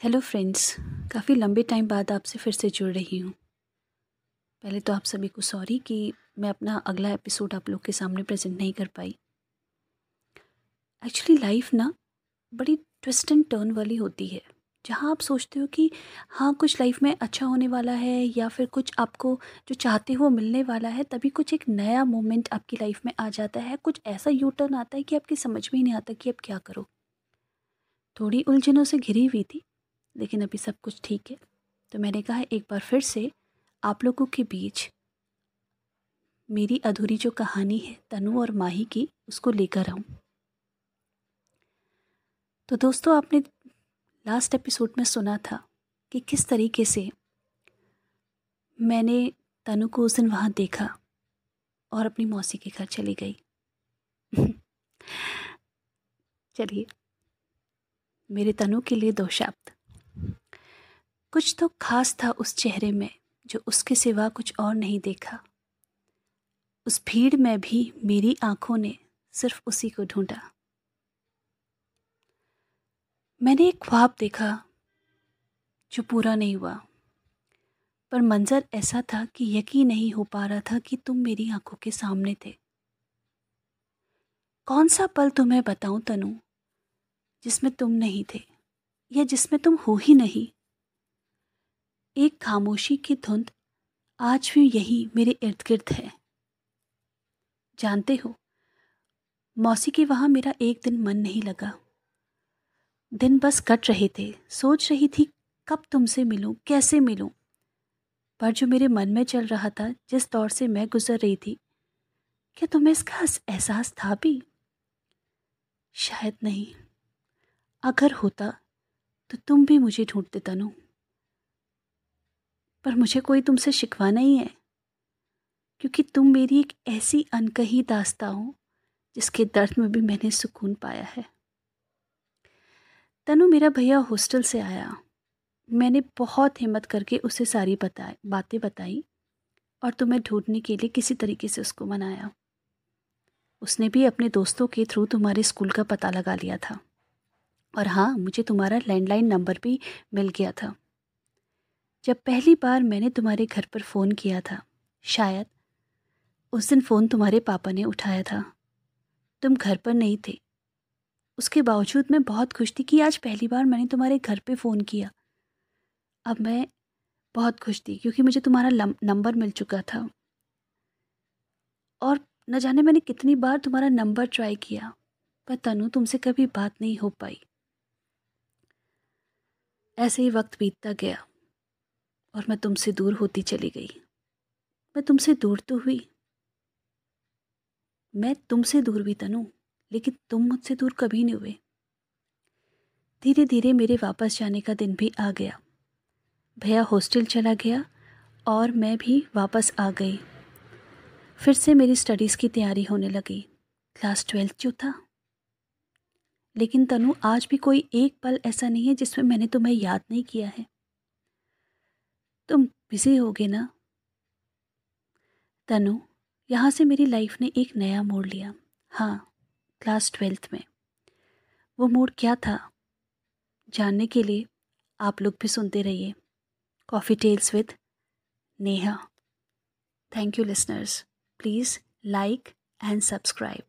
Hello friends काफ़ी लंबे time बाद आपसे फिर से जुड़ रही हूँ। पहले तो आप सभी को सॉरी कि मैं अपना अगला एपिसोड आप लोग के सामने प्रेजेंट नहीं कर पाई। एक्चुअली लाइफ ना बड़ी ट्विस्ट एंड टर्न वाली होती है, जहाँ आप सोचते हो कि हाँ कुछ लाइफ में अच्छा होने वाला है या फिर कुछ आपको जो चाहते हो मिलने वाला है, तभी कुछ एक नया मोमेंट आपकी लाइफ में आ जाता है। कुछ ऐसा यू टर्न आता है कि आपकी समझ में ही नहीं आता कि अब क्या करो। थोड़ी उलझनों से घिरी हुई थी लेकिन अभी सब कुछ ठीक है। तो मैंने कहा, एक बार फिर से आप लोगों के बीच मेरी अधूरी जो कहानी है, तनु और माही की, उसको लेकर आऊँ। तो दोस्तों, आपने लास्ट एपिसोड में सुना था कि किस तरीके से मैंने तनु को उस दिन वहाँ देखा और अपनी मौसी के घर चली गई। चलिए, मेरे तनु के लिए दो शब्द। कुछ तो खास था उस चेहरे में, जो उसके सिवा कुछ और नहीं देखा। उस भीड़ में भी मेरी आँखों ने सिर्फ़ उसी को ढूंढा। मैंने एक ख्वाब देखा, जो पूरा नहीं हुआ, पर मंजर ऐसा था कि यकीन नहीं हो पा रहा था कि तुम मेरी आँखों के सामने थे। कौन सा पल तुम्हें बताऊँ, तनु, जिसमें तुम नहीं थे, या जिसमें तुम हो ही नहीं? एक खामोशी की धुंध आज भी यही मेरे इर्द गिर्द है। जानते हो, मौसी के वहाँ मेरा एक दिन मन नहीं लगा। दिन बस कट रहे थे, सोच रही थी कब तुमसे मिलूं, कैसे मिलूं। पर जो मेरे मन में चल रहा था, जिस दौर से मैं गुजर रही थी, क्या तुम्हें इसका एहसास था भी? शायद नहीं। अगर होता तो तुम भी मुझे ढूंढते तनु। पर मुझे कोई तुमसे शिकवा नहीं है। क्योंकि तुम मेरी एक ऐसी अनकही दास्ता हो, जिसके दर्द में भी मैंने सुकून पाया है। तनु मेरा भैया हॉस्टल से आया। मैंने बहुत हिम्मत करके उसे सारी बताए, बातें बताई और तुम्हें ढूँढने के लिए किसी तरीके से उसको मनाया। उसने भी अपने दोस्तों के थ्रू तुम्हारे स्कूल का पता लगा लिया था। और हाँ मुझे तुम्हारा लैंडलाइन नंबर भी मिल गया था। जब पहली बार मैंने तुम्हारे घर पर फ़ोन किया था, शायद उस दिन फ़ोन तुम्हारे पापा ने उठाया था। तुम घर पर नहीं थे। उसके बावजूद मैं बहुत खुश थी कि आज पहली बार मैंने तुम्हारे घर पे फ़ोन किया। अब मैं बहुत खुश थी क्योंकि मुझे तुम्हारा नंबर मिल चुका था। और न जाने मैंने कितनी बार तुम्हारा नंबर ट्राई किया, पर तनु तुमसे कभी बात नहीं हो पाई। ऐसे ही वक्त बीतता गया। और मैं तुमसे दूर होती चली गई। मैं तुमसे दूर तो हुई। मैं तुमसे दूर भी तनु, लेकिन तुम मुझसे दूर कभी नहीं हुए। धीरे धीरे मेरे वापस जाने का दिन भी आ गया। भैया हॉस्टल चला गया और मैं भी वापस आ गई। फिर से मेरी स्टडीज़ की तैयारी होने लगी। क्लास ट्वेल्थ जो था। लेकिन तनु, आज भी कोई एक पल ऐसा नहीं है जिसमें मैंने तुम्हें याद नहीं किया है। तुम बिज़ी होगे ना? तनु, यहाँ से मेरी लाइफ ने एक नया मोड़ लिया। हाँ क्लास ट्वेल्थ में। वो मोड़ क्या था? जानने के लिए आप लोग भी सुनते रहिए। Coffee tales with Neha thank you listeners please like and subscribe